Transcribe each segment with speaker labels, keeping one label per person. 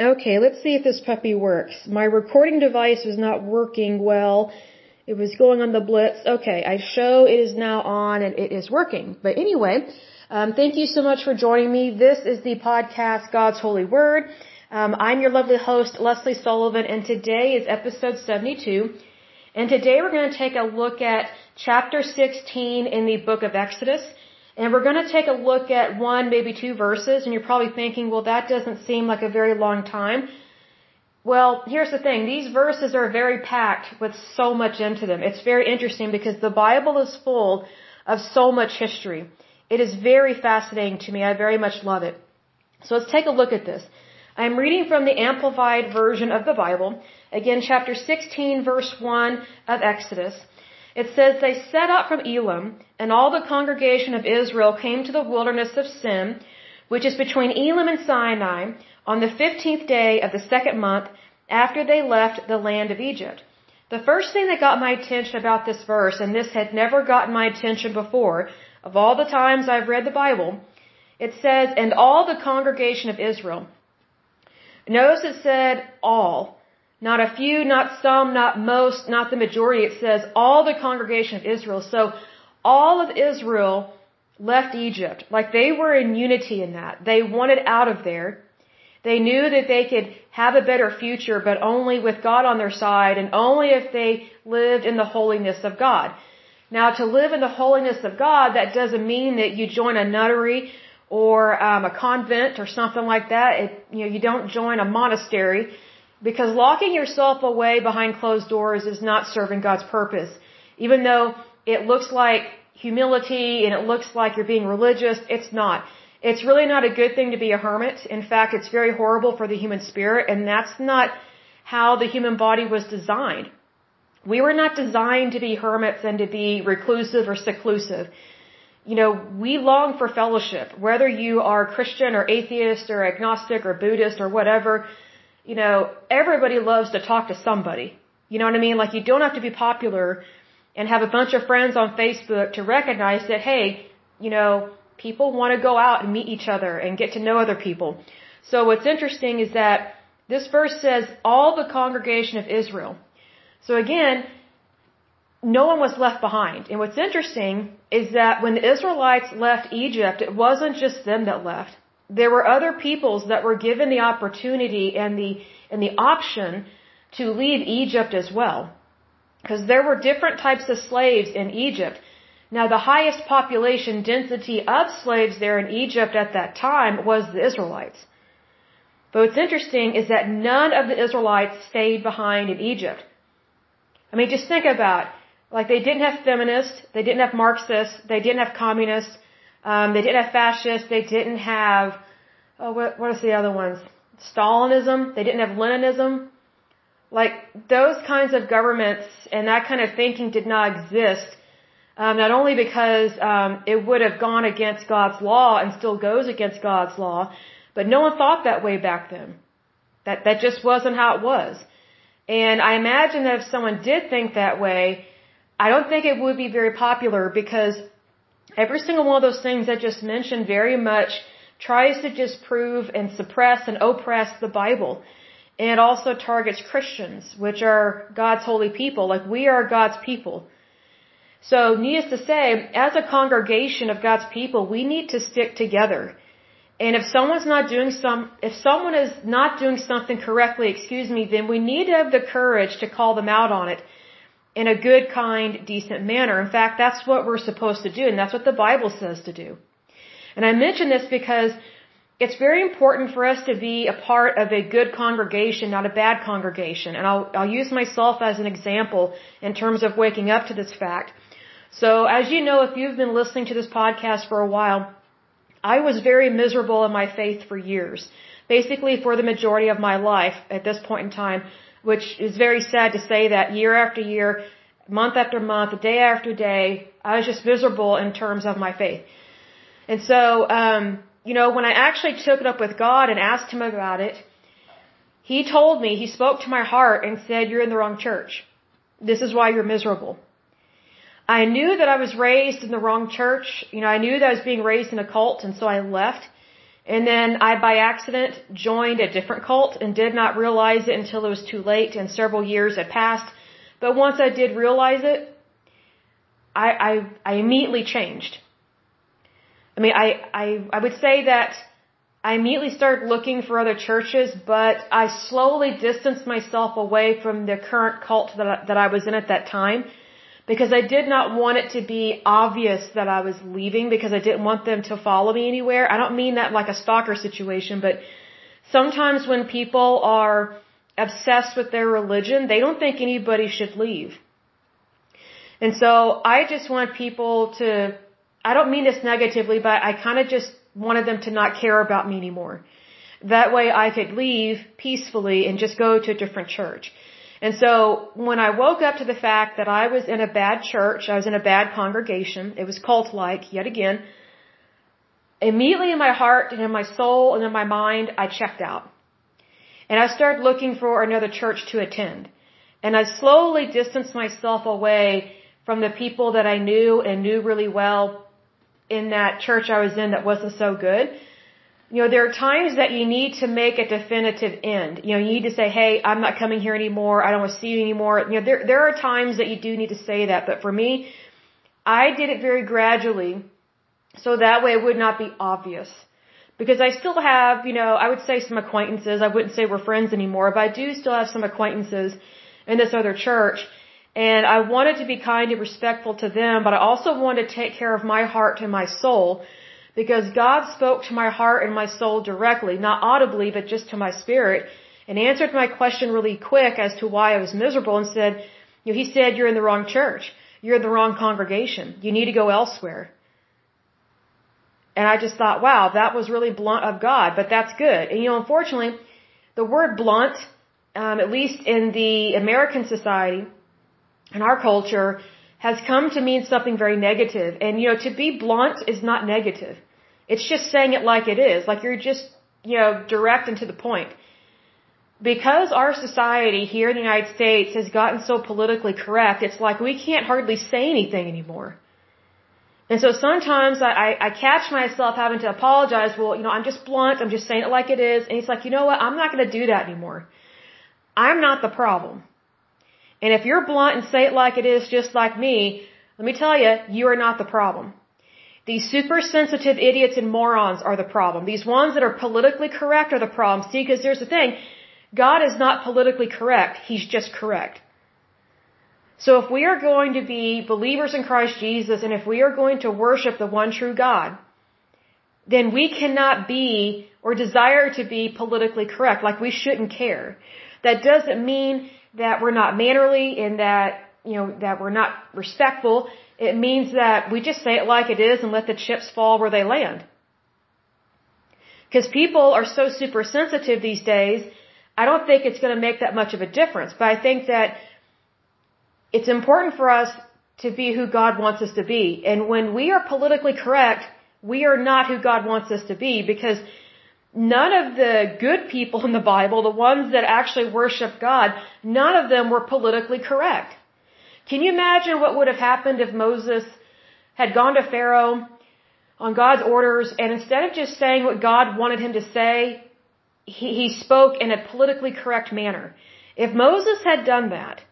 Speaker 1: Okay, let's see if this puppy works. My recording device was not working well. It was going on the blitz. Okay, I show it is now on and it is working. But anyway, um, thank you so much for joining me. This is the podcast God's Holy Word. Um, I'm your lovely host, Lesley Sullivan, and today is episode 72. And today we're going to take a look at chapter 16 in the book of Exodus. And we're going to take a look at one, maybe two verses, and you're probably thinking, well, that doesn't seem like a very long time. Well, here's the thing. These verses are very packed with so much into them. It's very interesting because the Bible is full of so much history. It is very fascinating to me. I very much love it. So let's take a look at this. I'm reading from the Amplified Version of the Bible. Again, chapter 16, verse 1 of Exodus. It says, They set out from Elim, and all the congregation of Israel came to the wilderness of Sin, which is between Elim and Sinai, on the fifteenth day of the second month after they left the land of Egypt. The first thing that got my attention about this verse, and this had never gotten my attention before, of all the times I've read the Bible, it says, and all the congregation of Israel. Notice it said all. Not a few, not some, not most, not the majority. It says all the congregation of Israel. So all of Israel left Egypt. Like they were in unity in that. They wanted out of there. They knew that they could have a better future, but only with God on their side and only if they lived in the holiness of God. Now, to live in the holiness of God, that doesn't mean that you join a nunnery or um, a convent or something like that. It, you know, you don't join a monastery because locking yourself away behind closed doors is not serving God's purpose. Even though it looks like humility and it looks like you're being religious, it's not. It's really not a good thing to be a hermit. In fact, it's very horrible for the human spirit and that's not how the human body was designed. We were not designed to be hermits and to be reclusive or seclusive. You know, we long for fellowship, whether you are Christian or atheist or agnostic or Buddhist or whatever you know, everybody loves to talk to somebody. You know what I mean? Like you don't have to be popular and have a bunch of friends on Facebook to recognize that, hey, you know, people want to go out and meet each other and get to know other people. So what's interesting is that this verse says all the congregation of Israel. So again, no one was left behind. And what's interesting is that when the Israelites left Egypt, it wasn't just them that left there were other peoples that were given the opportunity and the and the option to leave Egypt as well. Because there were different types of slaves in Egypt. Now the highest population density of slaves there in Egypt at that time was the Israelites. But what's interesting is that none of the Israelites stayed behind in Egypt. I mean, just think about, like they didn't have feminists, they didn't have Marxists, they didn't have communists, um, they didn't have fascists. They didn't have, oh, what, what are the other ones? Stalinism. They didn't have Leninism. Like those kinds of governments and that kind of thinking did not exist. Um, not only because um, it would have gone against God's law and still goes against God's law, but no one thought that way back then. That that just wasn't how it was. And I imagine that if someone did think that way, I don't think it would be very popular because Every single one of those things I just mentioned very much tries to just prove and suppress and oppress the Bible. And also targets Christians, which are God's holy people. Like we are God's people. So needless to say, as a congregation of God's people, we need to stick together. And if someone's not doing some, if someone is not doing something correctly, excuse me, then we need to have the courage to call them out on it in a good, kind, decent manner. In fact, that's what we're supposed to do, and that's what the Bible says to do. And I mention this because it's very important for us to be a part of a good congregation, not a bad congregation. And I'll, I'll use myself as an example in terms of waking up to this fact. So as you know, if you've been listening to this podcast for a while, I was very miserable in my faith for years. Basically for the majority of my life at this point in time which is very sad to say that year after year, month after month, day after day, I was just miserable in terms of my faith. And so, um, you know, when I actually took it up with God and asked Him about it, He told me, He spoke to my heart and said, You're in the wrong church. This is why you're miserable. I knew that I was raised in the wrong church. You know, I knew that I was being raised in a cult, and so I left. And then I, by accident, joined a different cult and did not realize it until it was too late and several years had passed. But once I did realize it, I, I, I immediately changed. I mean, I, I, I would say that I immediately started looking for other churches, but I slowly distanced myself away from the current cult that I, that I was in at that time because I did not want it to be obvious that I was leaving because I didn't want them to follow me anywhere. I don't mean that like a stalker situation, but sometimes when people are obsessed with their religion, they don't think anybody should leave. And so I just want people to, I don't mean this negatively, but I kind of just wanted them to not care about me anymore. That way I could leave peacefully and just go to a different church. And so when I woke up to the fact that I was in a bad church, I was in a bad congregation, it was cult like, yet again, immediately in my heart and in my soul and in my mind, I checked out. And I started looking for another church to attend. And I slowly distanced myself away from the people that I knew and knew really well in that church I was in that wasn't so good. You know, there are times that you need to make a definitive end. You know, you need to say, hey, I'm not coming here anymore. I don't want to see you anymore. You know, there, there are times that you do need to say that. But for me, I did it very gradually so that way it would not be obvious. Because I still have, you know, I would say some acquaintances. I wouldn't say we're friends anymore, but I do still have some acquaintances in this other church. And I wanted to be kind and respectful to them, but I also wanted to take care of my heart and my soul because God spoke to my heart and my soul directly, not audibly, but just to my spirit, and answered my question really quick as to why I was miserable and said, you know, He said, You're in the wrong church. You're in the wrong congregation. You need to go elsewhere. And I just thought, wow, that was really blunt of God, but that's good. And you know, unfortunately, the word blunt, um, at least in the American society, in our culture, has come to mean something very negative. And you know, to be blunt is not negative. It's just saying it like it is, like you're just, you know, direct and to the point. Because our society here in the United States has gotten so politically correct, it's like we can't hardly say anything anymore. And so sometimes I, I, I catch myself having to apologize. Well, you know, I'm just blunt. I'm just saying it like it is. And it's like, you know what? I'm not going to do that anymore. I'm not the problem. And if you're blunt and say it like it is, just like me, let me tell you, you are not the problem. These super sensitive idiots and morons are the problem. These ones that are politically correct are the problem. See, because there's the thing. God is not politically correct. He's just correct. So if we are going to be believers in Christ Jesus and if we are going to worship the one true God, then we cannot be or desire to be politically correct. Like we shouldn't care. That doesn't mean that we're not mannerly and that, you know, that we're not respectful. It means that we just say it like it is and let the chips fall where they land. Because people are so super sensitive these days, I don't think it's going to make that much of a difference. But I think that it's important for us to be who God wants us to be. And when we are politically correct, we are not who God wants us to be because none of the good people in the Bible, the ones that actually worship God, none of them were politically correct. Can you imagine what would have happened if Moses had gone to Pharaoh on God's orders and instead of just saying what God wanted him to say, he, he spoke in a politically correct manner? If Moses had done that,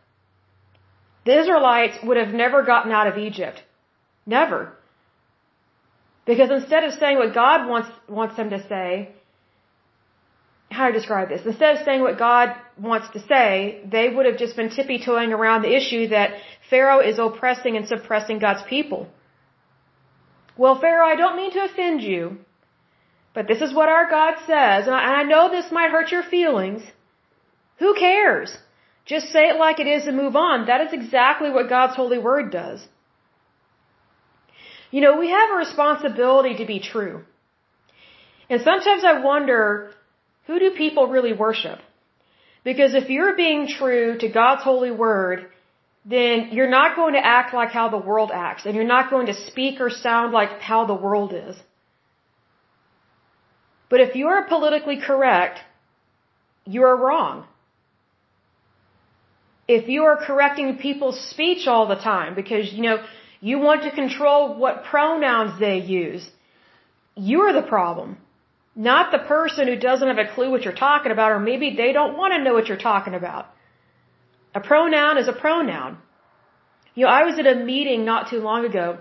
Speaker 1: the Israelites would have never gotten out of Egypt. Never. Because instead of saying what God wants, wants them to say, how to describe this? Instead of saying what God wants to say, they would have just been tippy toeing around the issue that Pharaoh is oppressing and suppressing God's people. Well, Pharaoh, I don't mean to offend you, but this is what our God says, and I, and I know this might hurt your feelings. Who cares? Just say it like it is and move on. That is exactly what God's holy word does. You know, we have a responsibility to be true. And sometimes I wonder who do people really worship? Because if you're being true to God's holy word, then you're not going to act like how the world acts, and you're not going to speak or sound like how the world is. But if you are politically correct, you are wrong. If you are correcting people's speech all the time because, you know, you want to control what pronouns they use, you're the problem. Not the person who doesn't have a clue what you're talking about, or maybe they don't want to know what you're talking about. A pronoun is a pronoun. You know, I was at a meeting not too long ago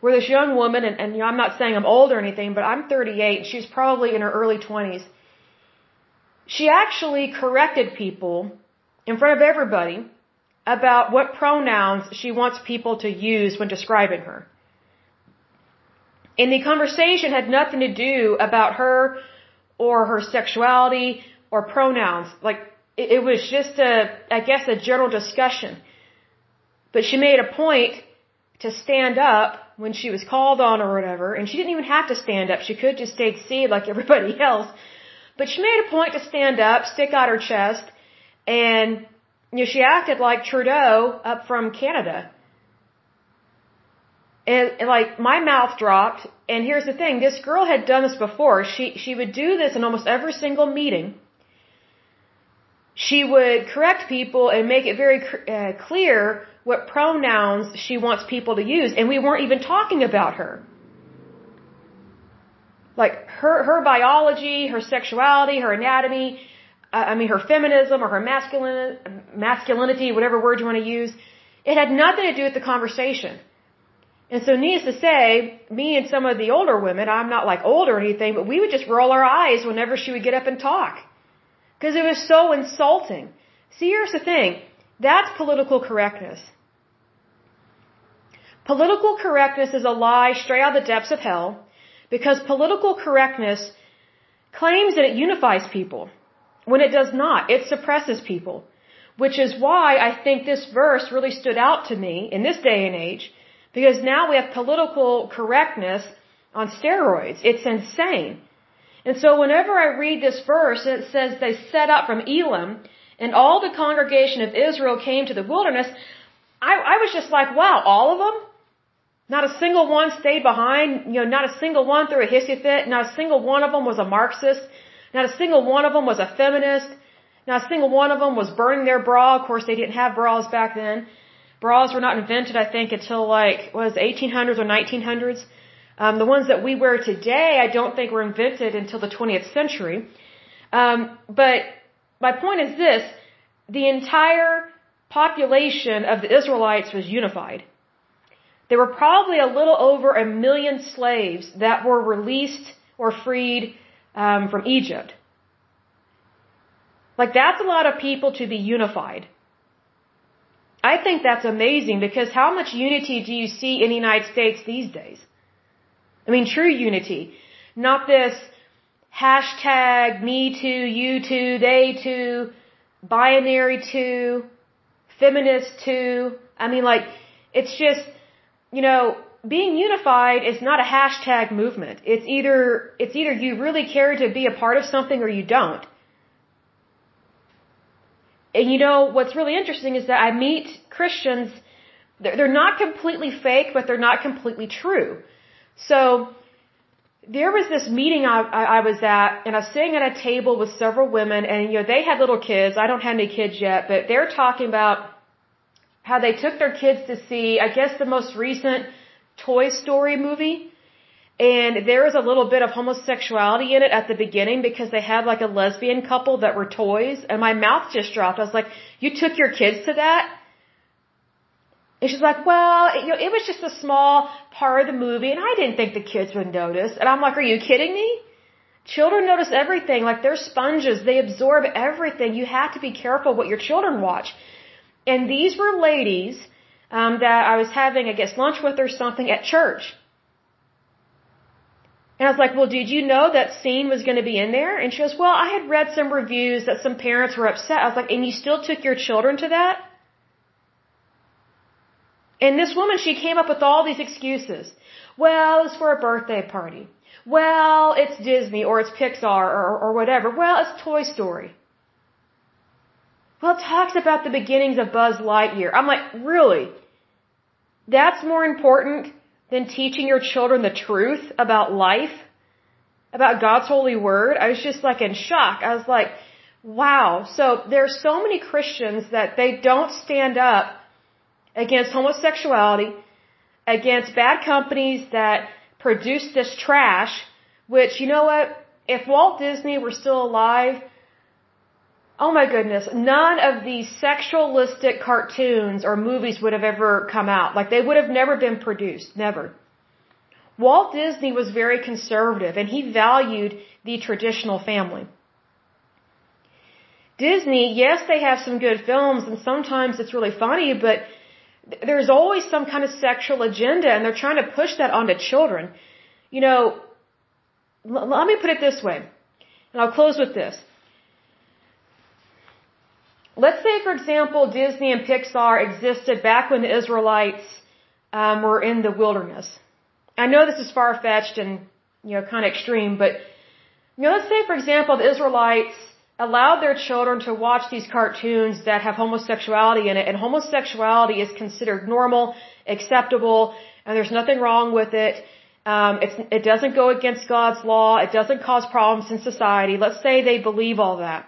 Speaker 1: where this young woman, and, and you know, I'm not saying I'm old or anything, but I'm 38, she's probably in her early 20s. She actually corrected people in front of everybody about what pronouns she wants people to use when describing her. And the conversation had nothing to do about her or her sexuality or pronouns. Like, it, it was just a, I guess, a general discussion. But she made a point to stand up when she was called on or whatever, and she didn't even have to stand up. She could just stay seated like everybody else. But she made a point to stand up, stick out her chest, and you know, she acted like Trudeau up from Canada. And, and like my mouth dropped. And here's the thing: this girl had done this before. She she would do this in almost every single meeting. She would correct people and make it very uh, clear what pronouns she wants people to use, and we weren't even talking about her. Like her her biology, her sexuality, her anatomy. Uh, I mean, her feminism or her masculine masculinity, whatever word you want to use. It had nothing to do with the conversation. And so needless to say, me and some of the older women, I'm not like old or anything, but we would just roll our eyes whenever she would get up and talk. Because it was so insulting. See, here's the thing. That's political correctness. Political correctness is a lie straight out of the depths of hell because political correctness claims that it unifies people when it does not. It suppresses people. Which is why I think this verse really stood out to me in this day and age because now we have political correctness on steroids. It's insane. And so whenever I read this verse, it says they set up from Elim, and all the congregation of Israel came to the wilderness. I, I was just like, wow, all of them? Not a single one stayed behind. You know, not a single one threw a hissy fit. Not a single one of them was a Marxist. Not a single one of them was a feminist. Not a single one of them was burning their bra. Of course, they didn't have bras back then. Bras were not invented, I think, until like was 1800s or 1900s. Um, the ones that we wear today, I don't think were invented until the 20th century. Um, but my point is this: the entire population of the Israelites was unified. There were probably a little over a million slaves that were released or freed um, from Egypt. Like that's a lot of people to be unified. I think that's amazing because how much unity do you see in the United States these days? I mean, true unity. Not this hashtag me too, you too, they too, binary too, feminist too. I mean, like, it's just, you know, being unified is not a hashtag movement. It's either, it's either you really care to be a part of something or you don't. And you know, what's really interesting is that I meet Christians, they're they're not completely fake, but they're not completely true. So, there was this meeting I, I, was at, and I was sitting at a table with several women, and you know, they had little kids. I don't have any kids yet, but they're talking about how they took their kids to see, I guess, the most recent Toy Story movie. And there was a little bit of homosexuality in it at the beginning because they had like a lesbian couple that were toys and my mouth just dropped. I was like, you took your kids to that? And she's like, well, you know, it was just a small part of the movie and I didn't think the kids would notice. And I'm like, are you kidding me? Children notice everything. Like they're sponges. They absorb everything. You have to be careful what your children watch. And these were ladies, um, that I was having, I guess, lunch with or something at church. And I was like, well, did you know that scene was going to be in there? And she goes, well, I had read some reviews that some parents were upset. I was like, and you still took your children to that? And this woman, she came up with all these excuses. Well, it's for a birthday party. Well, it's Disney or it's Pixar or, or whatever. Well, it's Toy Story. Well, it talks about the beginnings of Buzz Lightyear. I'm like, really? That's more important than teaching your children the truth about life, about God's holy word. I was just like in shock. I was like, wow. So there's so many Christians that they don't stand up against homosexuality, against bad companies that produce this trash, which, you know what? If Walt Disney were still alive, oh my goodness, none of these sexualistic cartoons or movies would have ever come out. Like they would have never been produced. Never. Walt Disney was very conservative and he valued the traditional family. Disney, yes, they have some good films and sometimes it's really funny, but there's always some kind of sexual agenda and they're trying to push that onto children. You know, let me put it this way, and I'll close with this. Let's say, for example, Disney and Pixar existed back when the Israelites um, were in the wilderness. I know this is far fetched and you know kind of extreme, but you know, let's say, for example, the Israelites allowed their children to watch these cartoons that have homosexuality in it, and homosexuality is considered normal, acceptable, and there's nothing wrong with it. Um, it's, it doesn't go against God's law. It doesn't cause problems in society. Let's say they believe all that.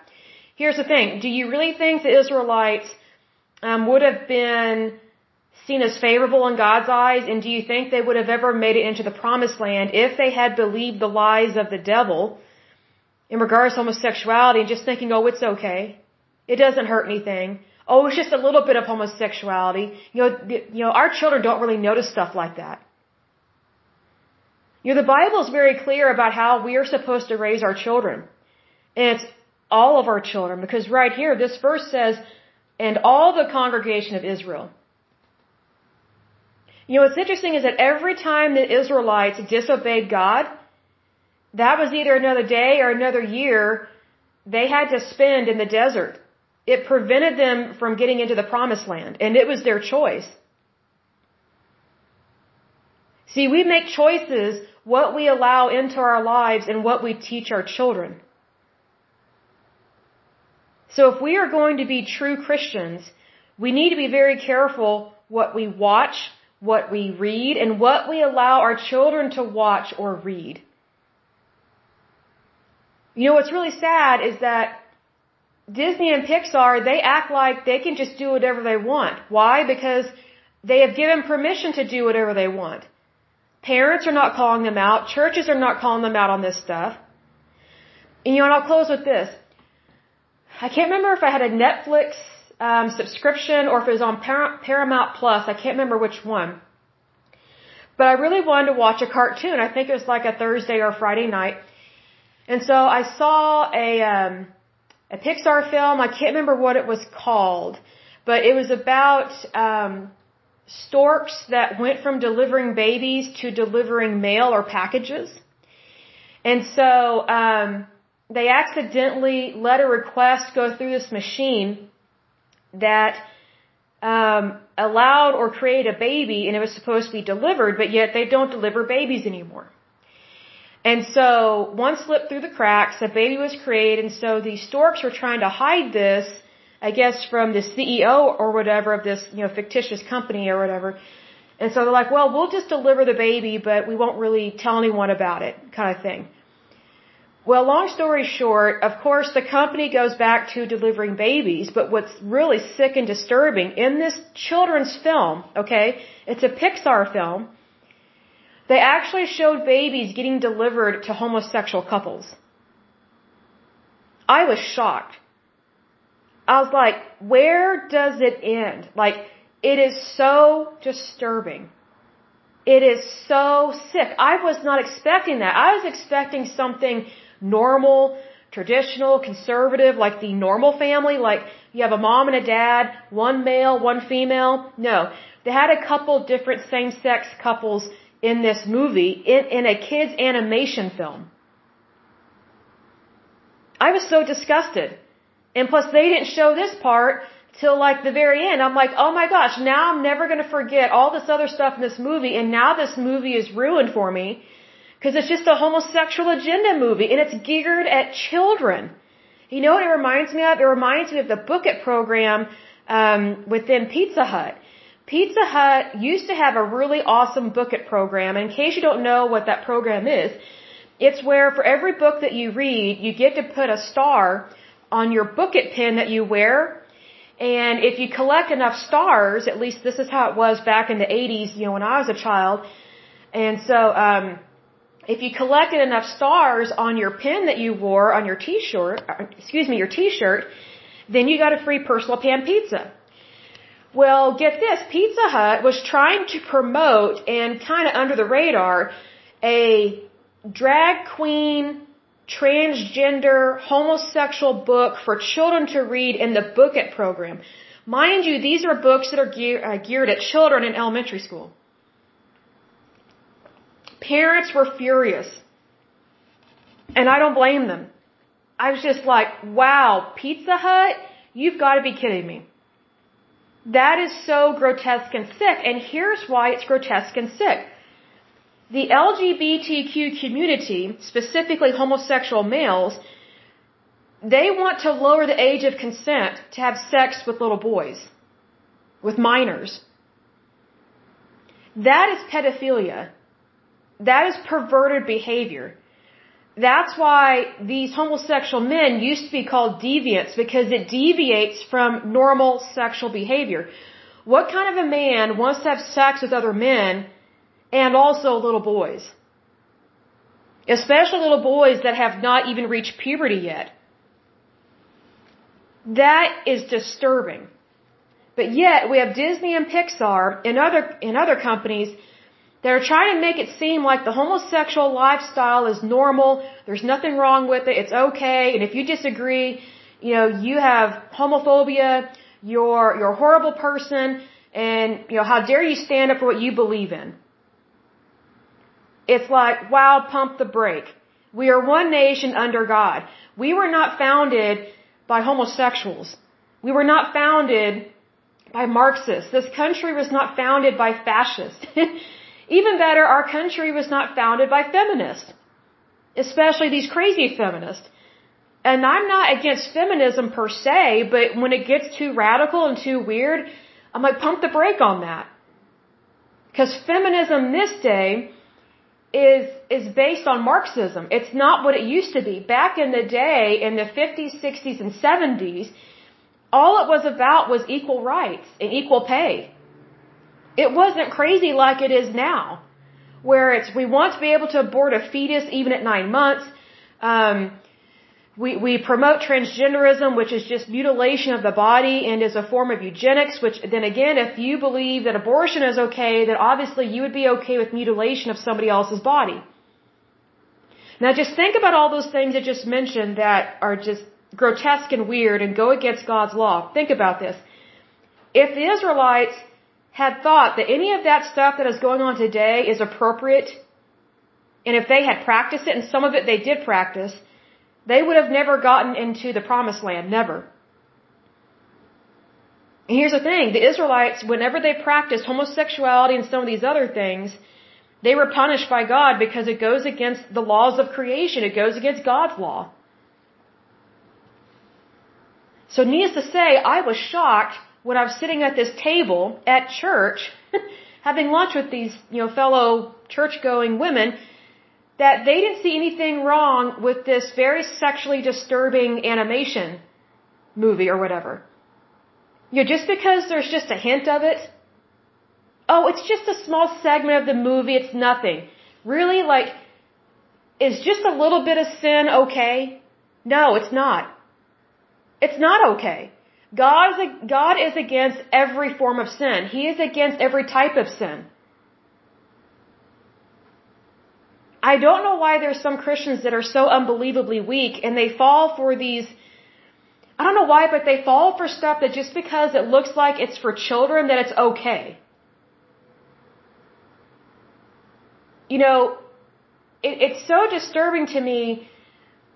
Speaker 1: Here's the thing. Do you really think the Israelites um, would have been seen as favorable in God's eyes? And do you think they would have ever made it into the promised land if they had believed the lies of the devil in regards to homosexuality and just thinking, oh, it's okay. It doesn't hurt anything. Oh, it's just a little bit of homosexuality. You know, you know, our children don't really notice stuff like that. You know, the Bible is very clear about how we are supposed to raise our children. And it's all of our children because right here, this verse says, and all the congregation of Israel. You know, what's interesting is that every time the Israelites disobeyed God, that was either another day or another year they had to spend in the desert. It prevented them from getting into the promised land, and it was their choice. See, we make choices what we allow into our lives and what we teach our children. So if we are going to be true Christians, we need to be very careful what we watch, what we read, and what we allow our children to watch or read. You know what's really sad is that Disney and Pixar, they act like they can just do whatever they want. Why? Because they have given permission to do whatever they want. Parents are not calling them out. Churches are not calling them out on this stuff. And you know, and I'll close with this. I can't remember if I had a Netflix um, subscription or if it was on Paramount Plus. I can't remember which one. But I really wanted to watch a cartoon. I think it was like a Thursday or Friday night. And so I saw a um, a Pixar film. I can't remember what it was called, but it was about um, storks that went from delivering babies to delivering mail or packages. And so um, they accidentally let a request go through this machine that um, allowed or created a baby, and it was supposed to be delivered, but yet they don't deliver babies anymore. And so one slipped through the cracks, a baby was created, and so these storks were trying to hide this, I guess, from the CEO or whatever of this, you know, fictitious company or whatever. And so they're like, well, we'll just deliver the baby, but we won't really tell anyone about it, kind of thing. Well, long story short, of course, the company goes back to delivering babies, but what's really sick and disturbing in this children's film, okay, it's a Pixar film, they actually showed babies getting delivered to homosexual couples. I was shocked. I was like, where does it end? Like, it is so disturbing. It is so sick. I was not expecting that. I was expecting something normal, traditional, conservative, like the normal family, like you have a mom and a dad, one male, one female. No. They had a couple different same-sex couples in this movie in, in a kid's animation film. I was so disgusted. And plus they didn't show this part till like the very end. I'm like, oh my gosh, now I'm never gonna forget all this other stuff in this movie and now this movie is ruined for me because it's just a homosexual agenda movie and it's geared at children. You know what it reminds me of? It reminds me of the Book It program um, within Pizza Hut. Pizza Hut used to have a really awesome Book It program. In case you don't know what that program is, it's where for every book that you read, you get to put a star on your Book It pin that you wear. And if you collect enough stars, at least this is how it was back in the 80s, you know, when I was a child. And so, um, if you collected enough stars on your pin that you wore on your t-shirt, uh, excuse me, your t-shirt, then you got a free personal pan pizza. Well, get this, Pizza Hut was trying to promote and kind of under the radar a drag queen transgender homosexual book for children to read in the Book It program. Mind you, these are books that are gear, uh, geared at children in elementary school. Parents were furious. And I don't blame them. I was just like, wow, Pizza Hut? You've got to be kidding me. That is so grotesque and sick. And here's why it's grotesque and sick. The LGBTQ community, specifically homosexual males, they want to lower the age of consent to have sex with little boys, with minors. That is pedophilia. That is perverted behavior. That's why these homosexual men used to be called deviants because it deviates from normal sexual behavior. What kind of a man wants to have sex with other men and also little boys? Especially little boys that have not even reached puberty yet. That is disturbing. But yet we have Disney and Pixar and other, and other companies that are trying to make it seem like the homosexual lifestyle is normal. There's nothing wrong with it. It's okay. And if you disagree, you know, you have homophobia, you're, you're a horrible person, and, you know, how dare you stand up for what you believe in? It's like, wow, pump the brake. We are one nation under God. We were not founded by homosexuals. We were not founded by Marxists. This country was not founded by fascists. Even better, our country was not founded by feminists. Especially these crazy feminists. And I'm not against feminism per se, but when it gets too radical and too weird, I'm like, pump the brake on that. Because feminism this day is is based on Marxism. It's not what it used to be. Back in the day, in the 50s, 60s, and 70s, all it was about was equal rights and equal pay. It wasn't crazy like it is now, where it's we want to be able to abort a fetus even at nine months. Um, we, we promote transgenderism, which is just mutilation of the body and is a form of eugenics, which then again, if you believe that abortion is okay, then obviously you would be okay with mutilation of somebody else's body. Now just think about all those things I just mentioned that are just grotesque and weird and go against God's law. Think about this. If the Israelites had thought that any of that stuff that is going on today is appropriate, and if they had practiced it, and some of it they did practice, they would have never gotten into the promised land. Never. And here's the thing the Israelites, whenever they practiced homosexuality and some of these other things, they were punished by God because it goes against the laws of creation, it goes against God's law. So, needless to say, I was shocked when I was sitting at this table at church, having lunch with these, you know, fellow church going women, that they didn't see anything wrong with this very sexually disturbing animation movie or whatever. You know, just because there's just a hint of it, oh, it's just a small segment of the movie, it's nothing. Really, like, is just a little bit of sin okay? No, it's not. It's not okay. God is, God is against every form of sin. He is against every type of sin. I don't know why there's some Christians that are so unbelievably weak and they fall for these I don't know why, but they fall for stuff that just because it looks like it's for children that it's okay. You know, it, it's so disturbing to me,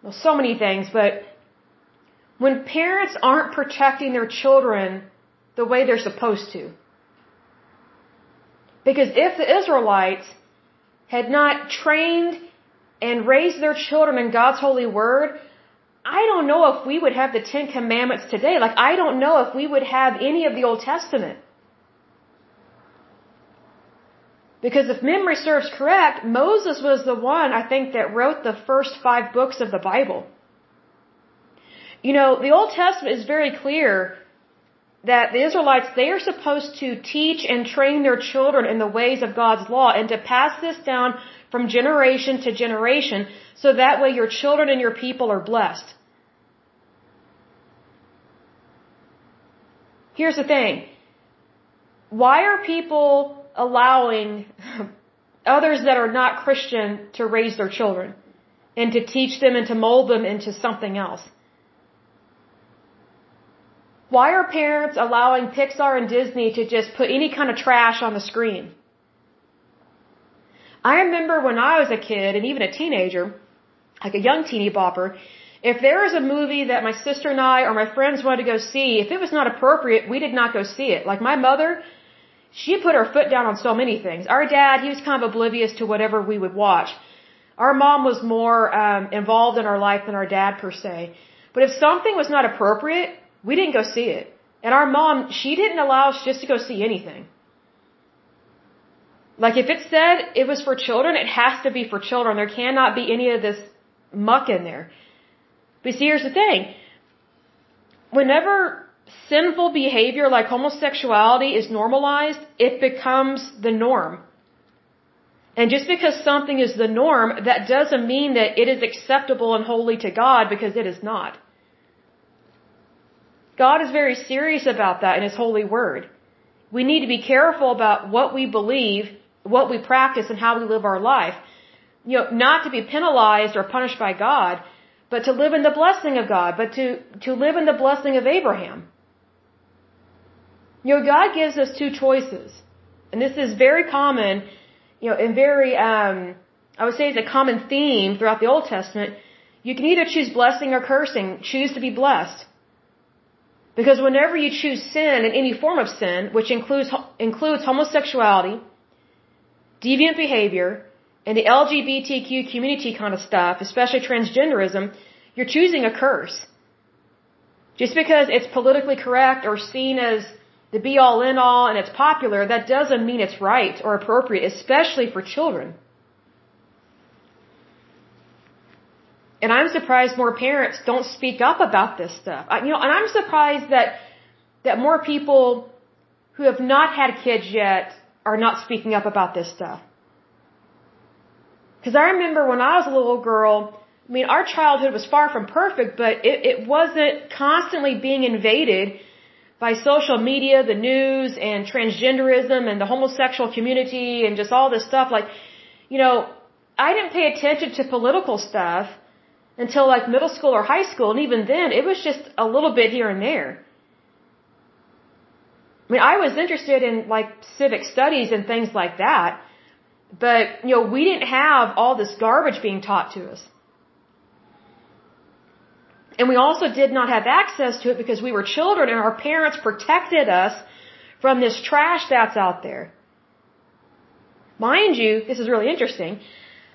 Speaker 1: well, so many things, but when parents aren't protecting their children the way they're supposed to. Because if the Israelites had not trained and raised their children in God's holy word, I don't know if we would have the Ten Commandments today. Like, I don't know if we would have any of the Old Testament. Because if memory serves correct, Moses was the one, I think, that wrote the first five books of the Bible. You know, the Old Testament is very clear that the Israelites, they are supposed to teach and train their children in the ways of God's law and to pass this down from generation to generation so that way your children and your people are blessed. Here's the thing. Why are people allowing others that are not Christian to raise their children and to teach them and to mold them into something else? Why are parents allowing Pixar and Disney to just put any kind of trash on the screen? I remember when I was a kid and even a teenager, like a young teeny bopper, if there was a movie that my sister and I or my friends wanted to go see, if it was not appropriate, we did not go see it. Like my mother, she put her foot down on so many things. Our dad, he was kind of oblivious to whatever we would watch. Our mom was more um, involved in our life than our dad per se. But if something was not appropriate, we didn't go see it. And our mom, she didn't allow us just to go see anything. Like if it said it was for children, it has to be for children. There cannot be any of this muck in there. But see, here's the thing. Whenever sinful behavior like homosexuality is normalized, it becomes the norm. And just because something is the norm, that doesn't mean that it is acceptable and holy to God because it is not. God is very serious about that in His holy word. We need to be careful about what we believe, what we practice, and how we live our life. You know, not to be penalized or punished by God, but to live in the blessing of God, but to, to live in the blessing of Abraham. You know, God gives us two choices. And this is very common, you know, and very, um, I would say it's a common theme throughout the Old Testament. You can either choose blessing or cursing. Choose to be blessed. Because whenever you choose sin in any form of sin, which includes, includes homosexuality, deviant behavior, and the LGBTQ community kind of stuff, especially transgenderism, you're choosing a curse. Just because it's politically correct or seen as the be all in all and it's popular, that doesn't mean it's right or appropriate, especially for children. And I'm surprised more parents don't speak up about this stuff. I, you know, and I'm surprised that that more people who have not had kids yet are not speaking up about this stuff. Because I remember when I was a little girl, I mean, our childhood was far from perfect, but it, it wasn't constantly being invaded by social media, the news, and transgenderism, and the homosexual community, and just all this stuff. Like, you know, I didn't pay attention to political stuff until like middle school or high school, and even then, it was just a little bit here and there. I mean, I was interested in like civic studies and things like that, but, you know, we didn't have all this garbage being taught to us. And we also did not have access to it because we were children and our parents protected us from this trash that's out there. Mind you, this is really interesting.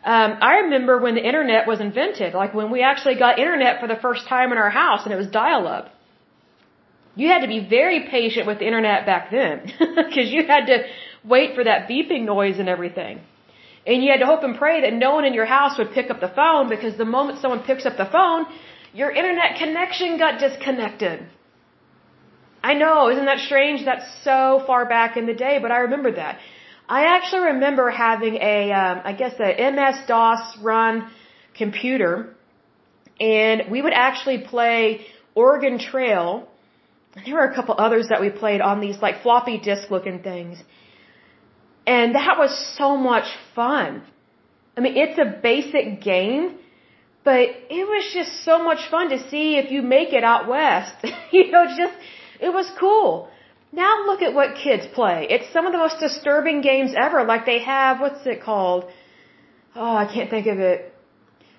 Speaker 1: Um, I remember when the internet was invented, like when we actually got internet for the first time in our house and it was dial up. You had to be very patient with the internet back then because you had to wait for that beeping noise and everything. And you had to hope and pray that no one in your house would pick up the phone because the moment someone picks up the phone, your internet connection got disconnected. I know, isn't that strange? That's so far back in the day, but I remember that. I actually remember having a, um, I guess a MS DOS run computer, and we would actually play Oregon Trail. There were a couple others that we played on these like floppy disk looking things. And that was so much fun. I mean, it's a basic game, but it was just so much fun to see if you make it out west. you know, just, it was cool. Now look at what kids play. It's some of the most disturbing games ever. Like they have, what's it called? Oh, I can't think of it.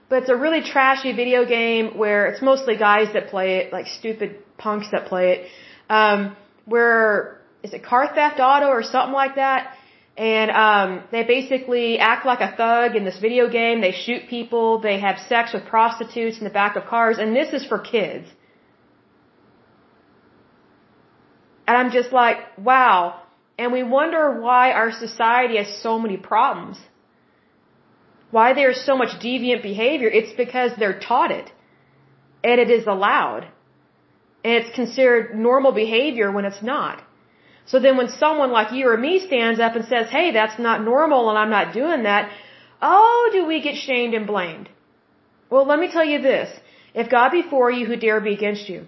Speaker 1: But it's a really trashy video game where it's mostly guys that play it, like stupid punks that play it. Um, where, is it Car Theft Auto or something like that? And um, they basically act like a thug in this video game. They shoot people. They have sex with prostitutes in the back of cars. And this is for kids. And I'm just like, wow. And we wonder why our society has so many problems. Why there's so much deviant behavior. It's because they're taught it. And it is allowed. And it's considered normal behavior when it's not. So then when someone like you or me stands up and says, hey, that's not normal and I'm not doing that, Oh, do we get shamed and blamed? Well, let me tell you this. If God be for you, who dare be against you?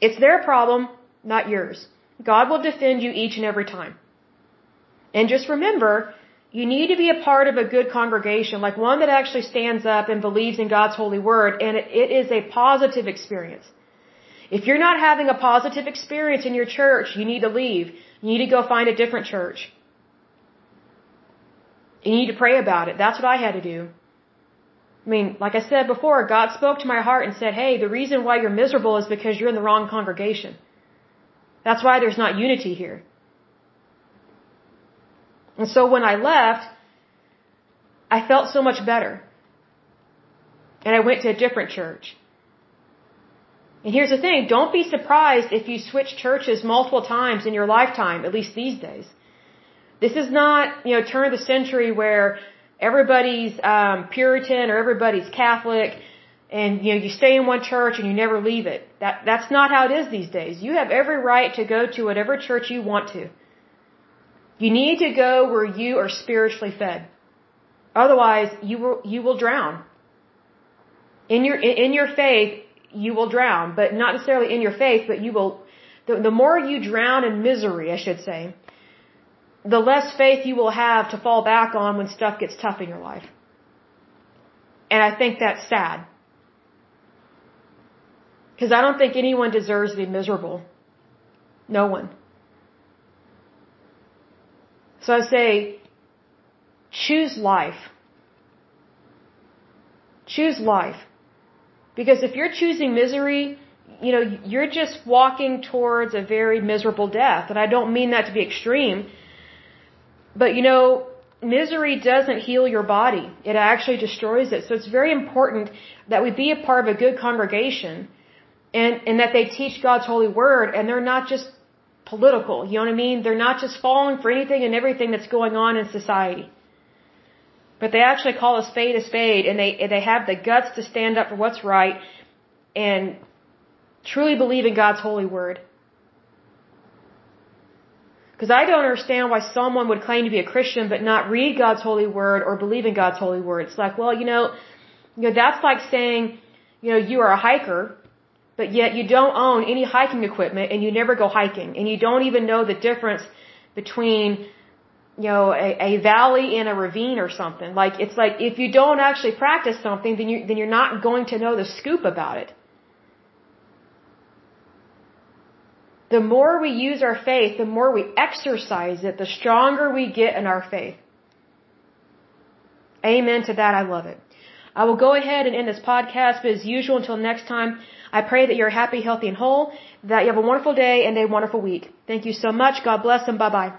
Speaker 1: It's their problem, not yours. God will defend you each and every time. And just remember, you need to be a part of a good congregation, like one that actually stands up and believes in God's holy word, and it, it is a positive experience. If you're not having a positive experience in your church, you need to leave. You need to go find a different church. You need to pray about it. That's what I had to do. I mean, like I said before, God spoke to my heart and said, hey, the reason why you're miserable is because you're in the wrong congregation. That's why there's not unity here. And so when I left, I felt so much better. And I went to a different church. And here's the thing, don't be surprised if you switch churches multiple times in your lifetime, at least these days. This is not, you know, turn of the century where everybody's um, Puritan or everybody's Catholic and you know you stay in one church and you never leave it. That that's not how it is these days. You have every right to go to whatever church you want to. You need to go where you are spiritually fed. Otherwise, you will you will drown. In your in your faith, you will drown, but not necessarily in your faith, but you will the, the more you drown in misery, I should say, the less faith you will have to fall back on when stuff gets tough in your life. And I think that's sad. Because I don't think anyone deserves to be miserable. No one. So I say, choose life. Choose life. Because if you're choosing misery, you know, you're just walking towards a very miserable death. And I don't mean that to be extreme. But you know, misery doesn't heal your body. It actually destroys it. So it's very important that we be a part of a good congregation and, and that they teach God's holy word and they're not just political. You know what I mean? They're not just falling for anything and everything that's going on in society. But they actually call a spade a spade and they, they have the guts to stand up for what's right and truly believe in God's holy word. Because I don't understand why someone would claim to be a Christian but not read God's holy word or believe in God's holy word. It's like, well, you know, you know, that's like saying, you know, you are a hiker but yet you don't own any hiking equipment and you never go hiking. And you don't even know the difference between you know a, a valley and a ravine or something. Like it's like if you don't actually practice something then you then you're not going to know the scoop about it. The more we use our faith the more we exercise it the stronger we get in our faith. Amen to that. I love it. I will go ahead and end this podcast but as usual until next time I pray that you're happy, healthy, and whole, that you have a wonderful day and a wonderful week. Thank you so much. God bless and bye bye.